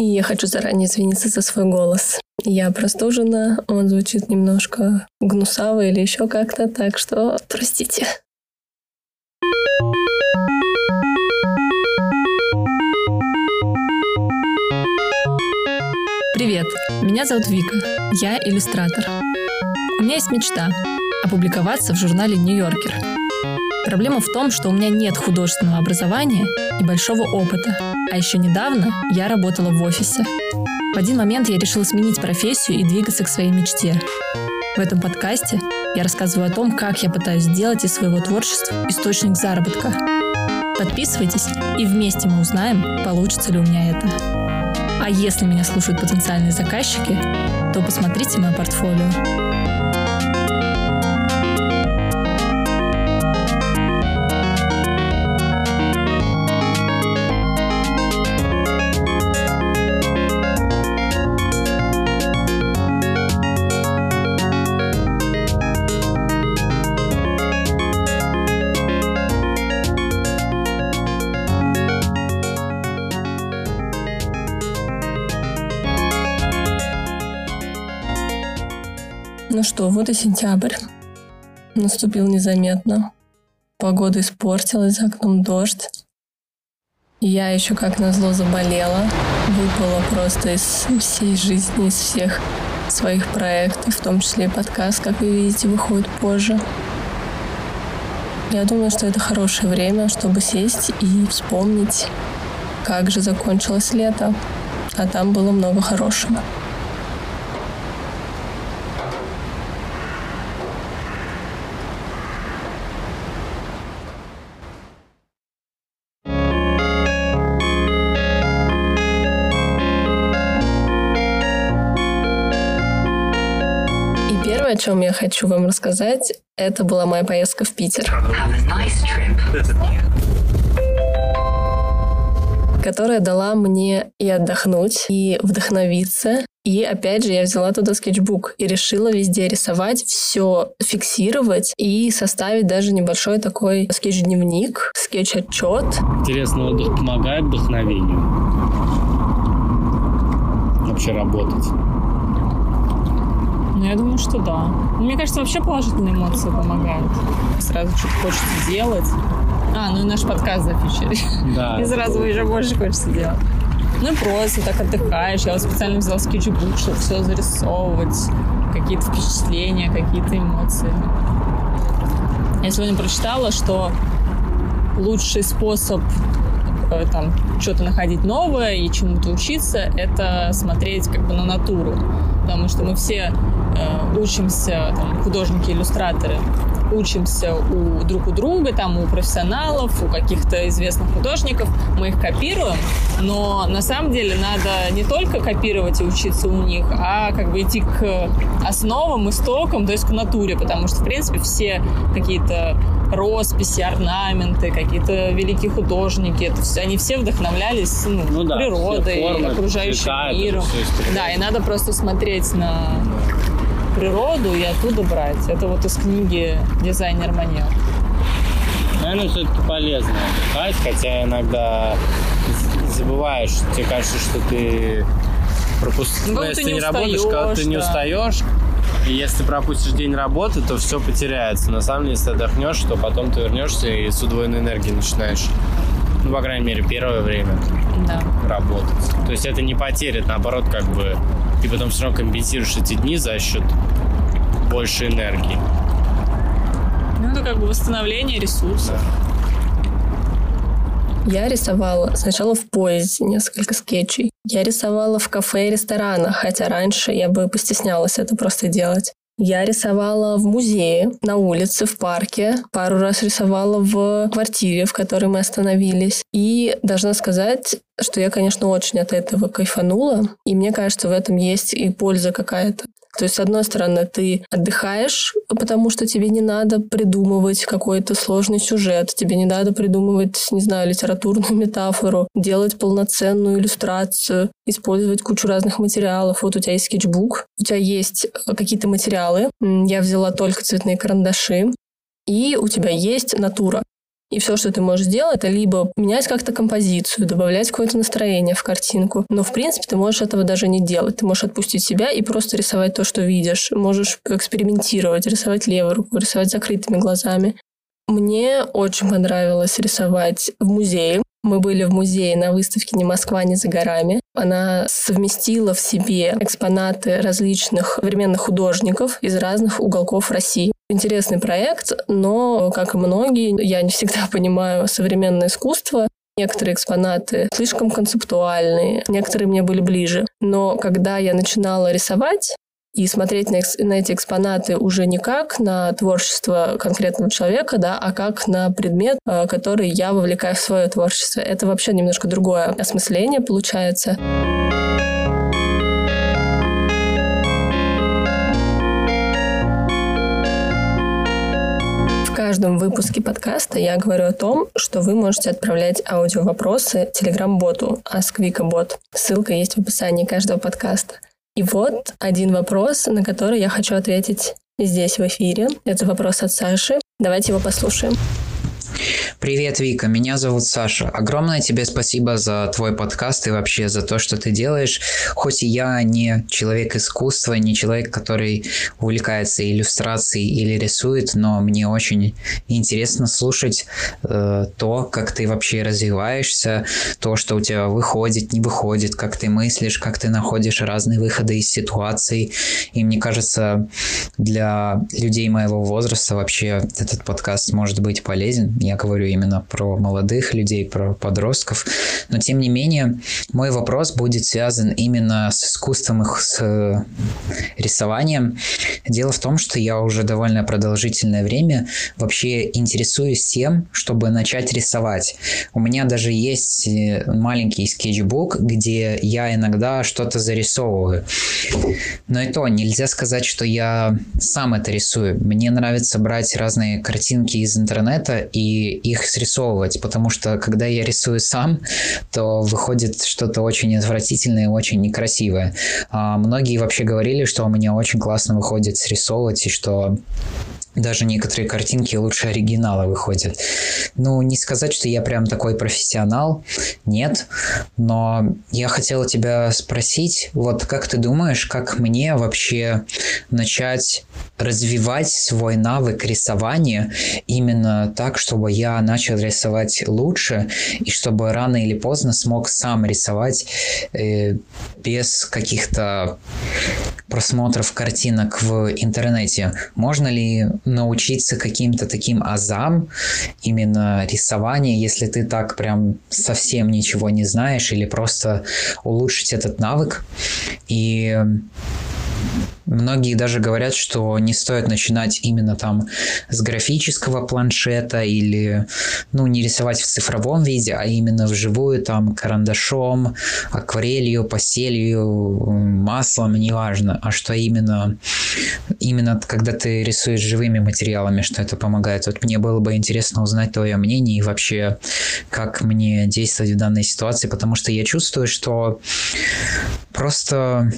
И я хочу заранее извиниться за свой голос. Я простужена, он звучит немножко гнусаво или еще как-то, так что простите. Привет, меня зовут Вика, я иллюстратор. У меня есть мечта – опубликоваться в журнале «Нью-Йоркер». Проблема в том, что у меня нет художественного образования и большого опыта, а еще недавно я работала в офисе. В один момент я решила сменить профессию и двигаться к своей мечте. В этом подкасте я рассказываю о том, как я пытаюсь сделать из своего творчества источник заработка. Подписывайтесь, и вместе мы узнаем, получится ли у меня это. А если меня слушают потенциальные заказчики, то посмотрите мое портфолио. Что, вот и сентябрь. Наступил незаметно. Погода испортилась, за окном дождь. Я еще как назло заболела. Выпала просто из всей жизни, из всех своих проектов, в том числе и подкаст, как вы видите, выходит позже. Я думаю, что это хорошее время, чтобы сесть и вспомнить, как же закончилось лето, а там было много хорошего. О чем я хочу вам рассказать, это была моя поездка в Питер. которая дала мне и отдохнуть, и вдохновиться. И опять же, я взяла туда скетчбук и решила везде рисовать, все фиксировать и составить даже небольшой такой скетч-дневник, скетч-отчет. Интересно, отдых помогает вдохновению? Вообще работать? Ну, я думаю, что да. Мне кажется, вообще положительные эмоции помогают. Сразу что-то хочется делать. А, ну и наш подкаст зафичили. Да. И сразу еще больше хочется делать. Ну, просто так отдыхаешь. Я вот специально взяла скетчбук, чтобы все зарисовывать. Какие-то впечатления, какие-то эмоции. Я сегодня прочитала, что лучший способ там что-то находить новое и чему-то учиться, это смотреть как бы на натуру. Потому что мы все Э, учимся, там, художники-иллюстраторы, учимся у друг у друга, там, у профессионалов, у каких-то известных художников, мы их копируем, но на самом деле надо не только копировать и учиться у них, а как бы идти к основам, истокам, то есть к натуре, потому что, в принципе, все какие-то росписи, орнаменты, какие-то великие художники, это все, они все вдохновлялись ну, ну, да, природой, формы, окружающим цвета, миром. Да, и надо просто смотреть на природу и оттуда брать. Это вот из книги «Дизайнер маньяк». Наверное, все-таки полезно отдыхать, хотя иногда забываешь, тебе кажется, что ты пропустишь. Ну, если ты не, не работаешь, когда ты да. не устаешь, и если пропустишь день работы, то все потеряется. На самом деле, если отдохнешь, то потом ты вернешься и с удвоенной энергией начинаешь, ну, по крайней мере, первое время да. работать. То есть это не потеря, наоборот, как бы ты потом все равно компенсируешь эти дни за счет больше энергии. Ну, это как бы восстановление ресурсов. Я рисовала сначала в поезде несколько скетчей. Я рисовала в кафе и ресторанах, хотя раньше я бы постеснялась это просто делать. Я рисовала в музее, на улице, в парке. Пару раз рисовала в квартире, в которой мы остановились. И должна сказать, что я, конечно, очень от этого кайфанула. И мне кажется, в этом есть и польза какая-то. То есть, с одной стороны, ты отдыхаешь, потому что тебе не надо придумывать какой-то сложный сюжет, тебе не надо придумывать, не знаю, литературную метафору, делать полноценную иллюстрацию, использовать кучу разных материалов. Вот у тебя есть скетчбук, у тебя есть э, какие-то материалы. Я взяла только цветные карандаши, и у тебя есть натура. И все, что ты можешь сделать, это либо менять как-то композицию, добавлять какое-то настроение в картинку. Но, в принципе, ты можешь этого даже не делать. Ты можешь отпустить себя и просто рисовать то, что видишь. Можешь экспериментировать, рисовать левой рукой, рисовать закрытыми глазами. Мне очень понравилось рисовать в музее. Мы были в музее на выставке «Не Москва, не за горами». Она совместила в себе экспонаты различных современных художников из разных уголков России. Интересный проект, но, как и многие, я не всегда понимаю современное искусство. Некоторые экспонаты слишком концептуальные, некоторые мне были ближе. Но когда я начинала рисовать, и смотреть на, на эти экспонаты уже не как на творчество конкретного человека, да, а как на предмет, э, который я вовлекаю в свое творчество. Это вообще немножко другое осмысление получается. Каждом выпуске подкаста я говорю о том, что вы можете отправлять аудио-вопросы телеграм-боту AskVikaBot. Ссылка есть в описании каждого подкаста. И вот один вопрос, на который я хочу ответить здесь в эфире. Это вопрос от Саши. Давайте его послушаем. Привет, Вика, меня зовут Саша. Огромное тебе спасибо за твой подкаст и вообще за то, что ты делаешь. Хоть и я не человек искусства, не человек, который увлекается иллюстрацией или рисует, но мне очень интересно слушать э, то, как ты вообще развиваешься, то, что у тебя выходит, не выходит, как ты мыслишь, как ты находишь разные выходы из ситуаций. И мне кажется, для людей моего возраста вообще этот подкаст может быть полезен. Я говорю именно про молодых людей, про подростков. Но тем не менее, мой вопрос будет связан именно с искусством и с э, рисованием. Дело в том, что я уже довольно продолжительное время вообще интересуюсь тем, чтобы начать рисовать. У меня даже есть э, маленький скетчбук, где я иногда что-то зарисовываю. Но и то нельзя сказать, что я сам это рисую. Мне нравится брать разные картинки из интернета и их срисовывать, потому что когда я рисую сам, то выходит что-то очень отвратительное, очень некрасивое. А многие вообще говорили, что у меня очень классно выходит срисовывать, и что даже некоторые картинки лучше оригинала выходят. Ну, не сказать, что я прям такой профессионал, нет, но я хотела тебя спросить, вот как ты думаешь, как мне вообще начать развивать свой навык рисования именно так, чтобы я начал рисовать лучше и чтобы рано или поздно смог сам рисовать э, без каких-то просмотров картинок в интернете. Можно ли научиться каким-то таким азам, именно рисования, если ты так прям совсем ничего не знаешь, или просто улучшить этот навык. И Многие даже говорят, что не стоит начинать именно там с графического планшета или, ну, не рисовать в цифровом виде, а именно вживую там карандашом, акварелью, пастелью, маслом, неважно, а что именно, именно когда ты рисуешь живыми материалами, что это помогает. Вот мне было бы интересно узнать твое мнение и вообще, как мне действовать в данной ситуации, потому что я чувствую, что просто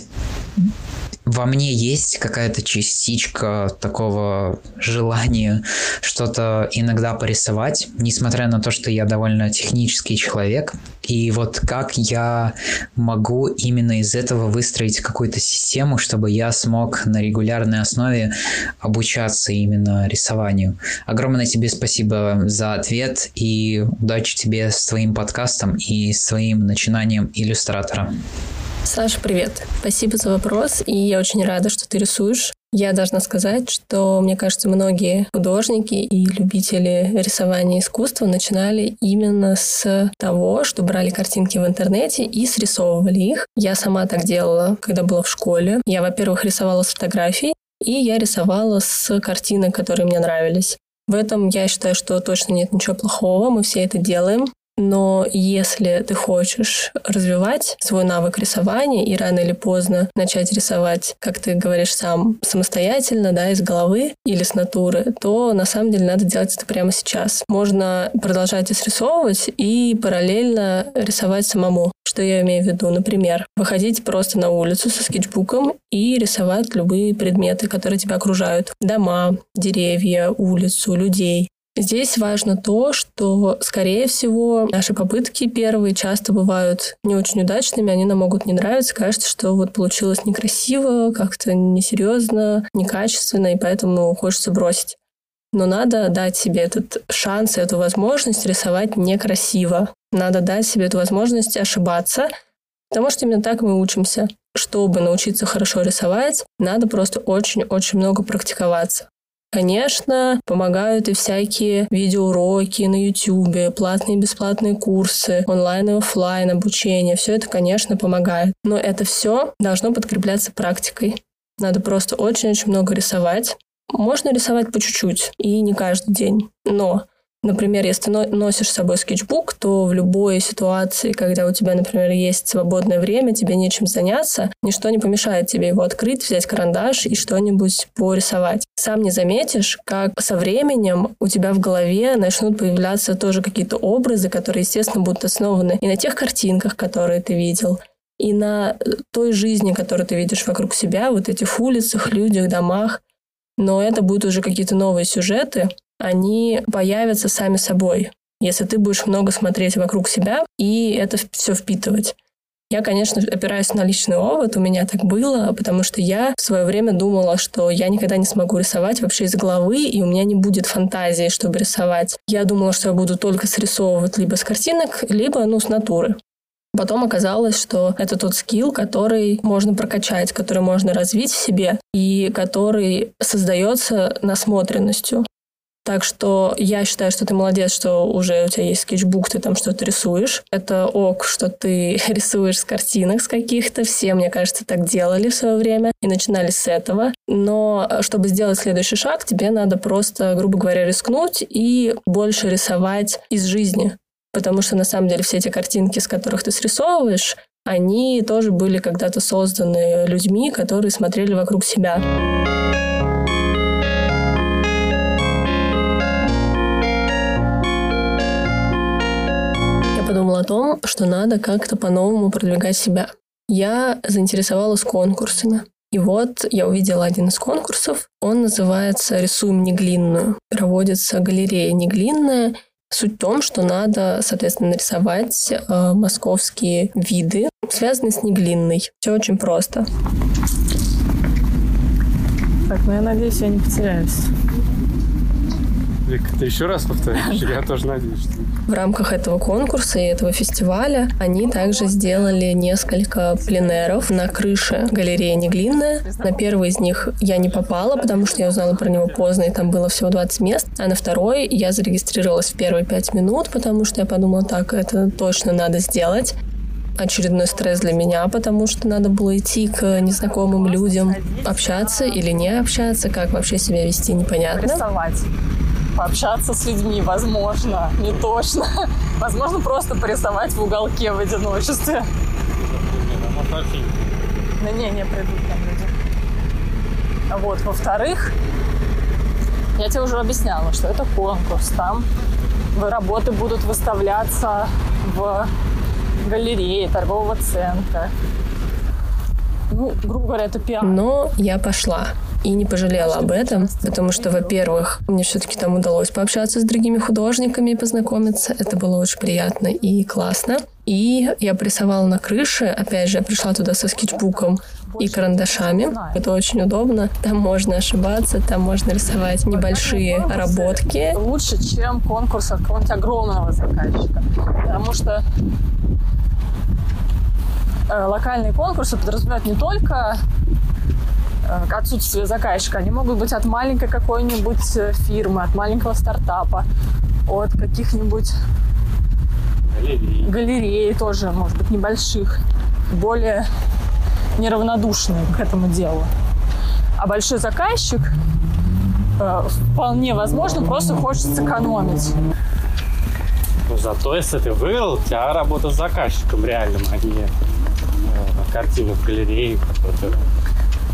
во мне есть какая-то частичка такого желания что-то иногда порисовать, несмотря на то, что я довольно технический человек. И вот как я могу именно из этого выстроить какую-то систему, чтобы я смог на регулярной основе обучаться именно рисованию. Огромное тебе спасибо за ответ и удачи тебе с твоим подкастом и с твоим начинанием иллюстратора. Саша, привет. Спасибо за вопрос, и я очень рада, что ты рисуешь. Я должна сказать, что, мне кажется, многие художники и любители рисования искусства начинали именно с того, что брали картинки в интернете и срисовывали их. Я сама так делала, когда была в школе. Я, во-первых, рисовала с фотографий, и я рисовала с картинок, которые мне нравились. В этом я считаю, что точно нет ничего плохого, мы все это делаем. Но если ты хочешь развивать свой навык рисования и рано или поздно начать рисовать, как ты говоришь сам, самостоятельно, да, из головы или с натуры, то на самом деле надо делать это прямо сейчас. Можно продолжать и срисовывать и параллельно рисовать самому. Что я имею в виду? Например, выходить просто на улицу со скетчбуком и рисовать любые предметы, которые тебя окружают. Дома, деревья, улицу, людей Здесь важно то, что, скорее всего, наши попытки первые часто бывают не очень удачными, они нам могут не нравиться, кажется, что вот получилось некрасиво, как-то несерьезно, некачественно, и поэтому хочется бросить. Но надо дать себе этот шанс, эту возможность рисовать некрасиво. Надо дать себе эту возможность ошибаться, потому что именно так мы учимся. Чтобы научиться хорошо рисовать, надо просто очень-очень много практиковаться. Конечно, помогают и всякие видеоуроки на YouTube, платные и бесплатные курсы, онлайн и офлайн обучение. Все это, конечно, помогает. Но это все должно подкрепляться практикой. Надо просто очень-очень много рисовать. Можно рисовать по чуть-чуть и не каждый день. Но Например, если ты носишь с собой скетчбук, то в любой ситуации, когда у тебя, например, есть свободное время, тебе нечем заняться, ничто не помешает тебе его открыть, взять карандаш и что-нибудь порисовать. Сам не заметишь, как со временем у тебя в голове начнут появляться тоже какие-то образы, которые, естественно, будут основаны и на тех картинках, которые ты видел, и на той жизни, которую ты видишь вокруг себя, вот этих улицах, людях, домах. Но это будут уже какие-то новые сюжеты, они появятся сами собой, если ты будешь много смотреть вокруг себя и это все впитывать. Я, конечно, опираюсь на личный опыт, у меня так было, потому что я в свое время думала, что я никогда не смогу рисовать вообще из головы, и у меня не будет фантазии, чтобы рисовать. Я думала, что я буду только срисовывать либо с картинок, либо, ну, с натуры. Потом оказалось, что это тот скилл, который можно прокачать, который можно развить в себе и который создается насмотренностью. Так что я считаю, что ты молодец, что уже у тебя есть скетчбук, ты там что-то рисуешь. Это ок, что ты рисуешь с картинок с каких-то. Все, мне кажется, так делали в свое время и начинали с этого. Но чтобы сделать следующий шаг, тебе надо просто, грубо говоря, рискнуть и больше рисовать из жизни. Потому что на самом деле все эти картинки, с которых ты срисовываешь, они тоже были когда-то созданы людьми, которые смотрели вокруг себя. подумала о том, что надо как-то по-новому продвигать себя. Я заинтересовалась конкурсами. И вот я увидела один из конкурсов. Он называется «Рисуем неглинную». Проводится галерея неглинная. Суть в том, что надо, соответственно, нарисовать э, московские виды, связанные с неглинной. Все очень просто. Так, ну я надеюсь, я не потеряюсь. Вик, ты еще раз повторишь? Я тоже надеюсь, что... В рамках этого конкурса и этого фестиваля они также сделали несколько пленеров на крыше галереи Неглинная. На первый из них я не попала, потому что я узнала про него поздно, и там было всего 20 мест. А на второй я зарегистрировалась в первые 5 минут, потому что я подумала, так, это точно надо сделать очередной стресс для меня, потому что надо было идти к незнакомым людям, общаться или не общаться, как вообще себя вести, непонятно. Рисовать пообщаться с людьми, возможно, не точно. Возможно, просто порисовать в уголке в одиночестве. Да не, не придут там люди. А вот, во-вторых, я тебе уже объясняла, что это конкурс. Там работы будут выставляться в галерее торгового центра. Ну, грубо говоря, это пиар. Но я пошла и не пожалела об этом, потому что, во-первых, мне все-таки там удалось пообщаться с другими художниками и познакомиться. Это было очень приятно и классно. И я порисовала на крыше. Опять же, я пришла туда со скетчбуком и карандашами. Это очень удобно. Там можно ошибаться, там можно рисовать небольшие работки. Лучше, чем конкурс от какого-нибудь огромного заказчика. Потому что э, локальные конкурсы подразумевают не только отсутствие заказчика. Они могут быть от маленькой какой-нибудь э, фирмы, от маленького стартапа, от каких-нибудь галерей. галерей тоже, может быть, небольших, более неравнодушные к этому делу. А большой заказчик э, вполне возможно просто хочет сэкономить. Но зато если ты выиграл, у тебя работа с заказчиком реальным, а не э, картина в галерее, которую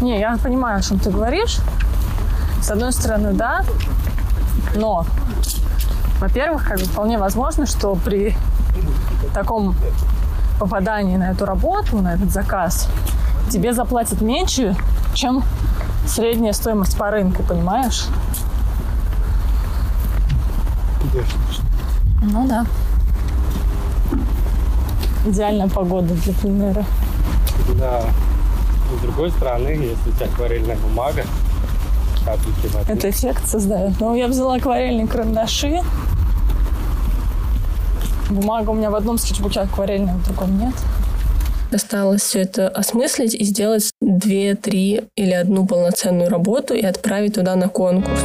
не, я понимаю, о чем ты говоришь. С одной стороны, да, но, во-первых, как бы вполне возможно, что при таком попадании на эту работу, на этот заказ, тебе заплатят меньше, чем средняя стоимость по рынку, понимаешь? Ну да. Идеальная погода для пленера. Да. С другой стороны, если у тебя акварельная бумага, воды. Это эффект создает. Ну, я взяла акварельные карандаши. Бумага у меня в одном скетчбуке акварельная, в другом нет. Осталось все это осмыслить и сделать две, три или одну полноценную работу и отправить туда на конкурс.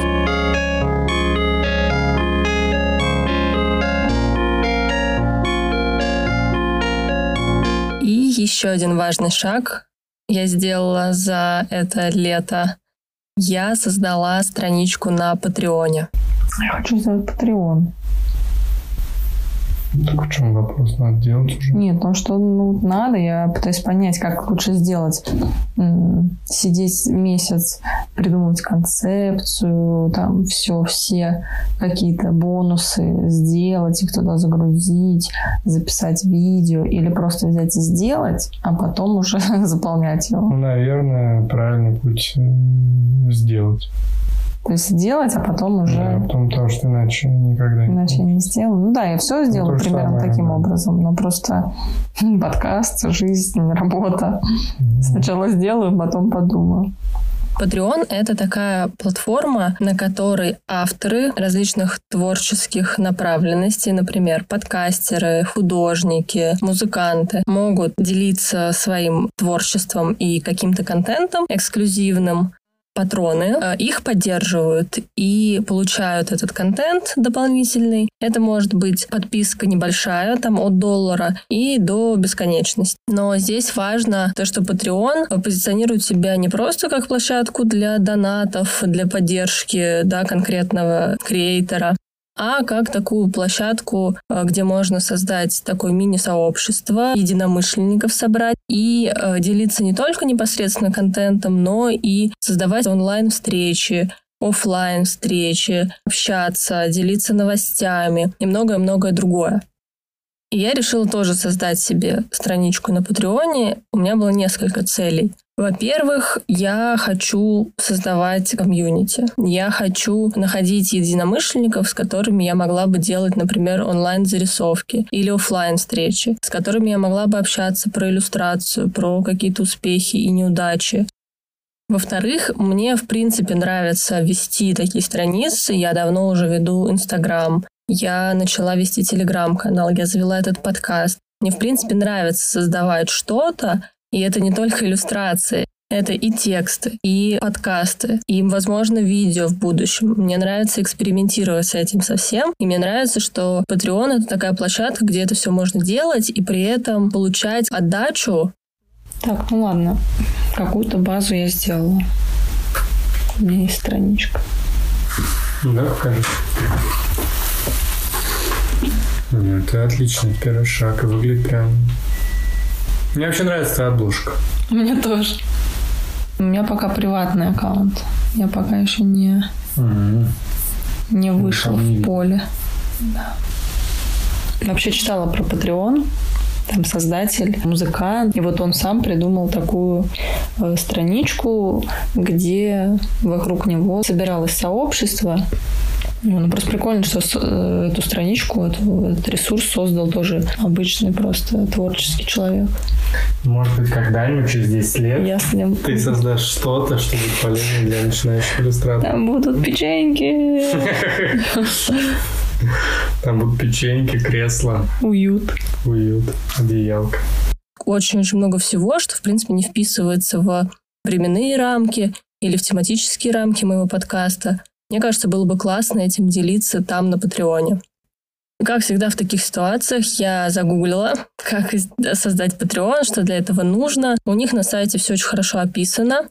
И еще один важный шаг я сделала за это лето. Я создала страничку на Патреоне. Я хочу сделать Патреон. Так в чем вопрос? Надо делать уже? Нет, ну что ну, надо, я пытаюсь понять, как лучше сделать. Сидеть месяц, придумать концепцию, там все, все какие-то бонусы сделать, их туда загрузить, записать видео или просто взять и сделать, а потом уже заполнять его. Ну, наверное, правильный путь э, сделать. То есть сделать, а потом уже... Да, потом, потому что иначе никогда иначе не сделаю. Ну да, я все Ну, сделаю то примерно самое, таким да. образом, но просто подкаст, жизнь, работа. Сначала сделаю, потом подумаю. Patreon — это такая платформа, на которой авторы различных творческих направленностей, например, подкастеры, художники, музыканты, могут делиться своим творчеством и каким-то контентом эксклюзивным. Патроны э, их поддерживают и получают этот контент дополнительный. Это может быть подписка небольшая, там от доллара и до бесконечности. Но здесь важно то, что Patreon позиционирует себя не просто как площадку для донатов, для поддержки да, конкретного креатора, а как такую площадку, э, где можно создать такое мини-сообщество, единомышленников собрать и э, делиться не только непосредственно контентом, но и создавать онлайн-встречи, офлайн встречи, общаться, делиться новостями и многое-многое другое. И я решила тоже создать себе страничку на Патреоне. У меня было несколько целей. Во-первых, я хочу создавать комьюнити. Я хочу находить единомышленников, с которыми я могла бы делать, например, онлайн-зарисовки или офлайн встречи с которыми я могла бы общаться про иллюстрацию, про какие-то успехи и неудачи. Во-вторых, мне, в принципе, нравится вести такие страницы. Я давно уже веду Инстаграм. Я начала вести Телеграм-канал. Я завела этот подкаст. Мне, в принципе, нравится создавать что-то, и это не только иллюстрации. Это и тексты, и подкасты, и, возможно, видео в будущем. Мне нравится экспериментировать с этим совсем. И мне нравится, что Patreon — это такая площадка, где это все можно делать, и при этом получать отдачу Так, ну ладно. Какую-то базу я сделала. У меня есть страничка. Да, покажи. Это отличный первый шаг. И выглядит прям... Мне вообще нравится твоя обложка. Мне тоже. У меня пока приватный аккаунт. Я пока еще не, не вышла там не в видно. поле. Да. Вообще читала про Patreon. Там создатель, музыкант. И вот он сам придумал такую э, страничку, где вокруг него собиралось сообщество. Ну, ну, просто прикольно, что э, эту страничку, эту- этот ресурс создал тоже обычный просто творческий человек. Может быть, когда-нибудь через 10 лет Я с ним... ты создашь что-то, что будет полезно для начинающих иллюстраторов. Там будут печеньки, Там будут печеньки, кресла, уют. уют, одеялка. очень-очень много всего, что, в принципе, не вписывается в временные рамки или в тематические рамки моего подкаста. Мне кажется, было бы классно этим делиться там, на Патреоне. Как всегда в таких ситуациях, я загуглила, как создать Patreon, что для этого нужно. У них на сайте все очень хорошо описано.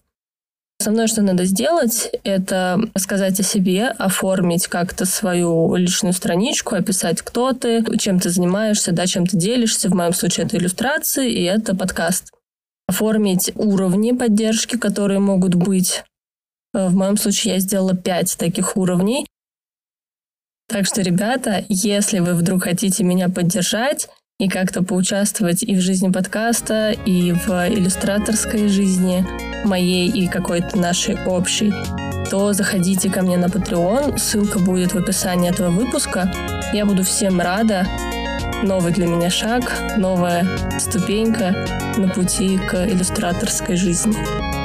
Основное, что надо сделать, это рассказать о себе, оформить как-то свою личную страничку, описать, кто ты, чем ты занимаешься, да, чем ты делишься. В моем случае это иллюстрации и это подкаст. Оформить уровни поддержки, которые могут быть. Э, В моем случае я сделала пять таких уровней. Так что, ребята, если вы вдруг хотите меня поддержать и как-то поучаствовать и в жизни подкаста, и в иллюстраторской жизни моей и какой-то нашей общей, то заходите ко мне на Patreon, ссылка будет в описании этого выпуска. Я буду всем рада. Новый для меня шаг, новая ступенька на пути к иллюстраторской жизни.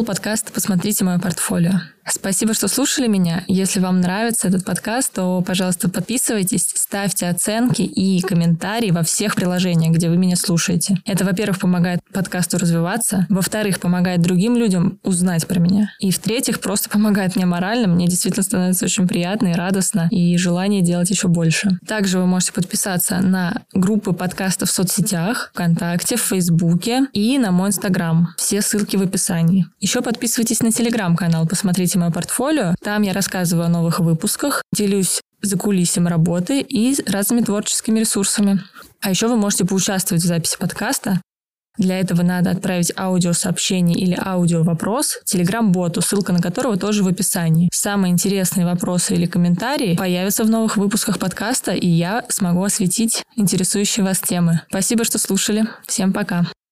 Был подкаст «Посмотрите мое портфолио». Спасибо, что слушали меня. Если вам нравится этот подкаст, то, пожалуйста, подписывайтесь, ставьте оценки и комментарии во всех приложениях, где вы меня слушаете. Это, во-первых, помогает подкасту развиваться, во-вторых, помогает другим людям узнать про меня, и, в-третьих, просто помогает мне морально. Мне действительно становится очень приятно и радостно, и желание делать еще больше. Также вы можете подписаться на группы подкаста в соцсетях, ВКонтакте, в Фейсбуке и на мой Инстаграм. Все ссылки в описании. Еще подписывайтесь на Телеграм-канал, посмотрите мое портфолио. Там я рассказываю о новых выпусках, делюсь за кулисами работы и разными творческими ресурсами. А еще вы можете поучаствовать в записи подкаста. Для этого надо отправить аудиосообщение или аудиовопрос Телеграм-боту, ссылка на которого тоже в описании. Самые интересные вопросы или комментарии появятся в новых выпусках подкаста, и я смогу осветить интересующие вас темы. Спасибо, что слушали. Всем пока.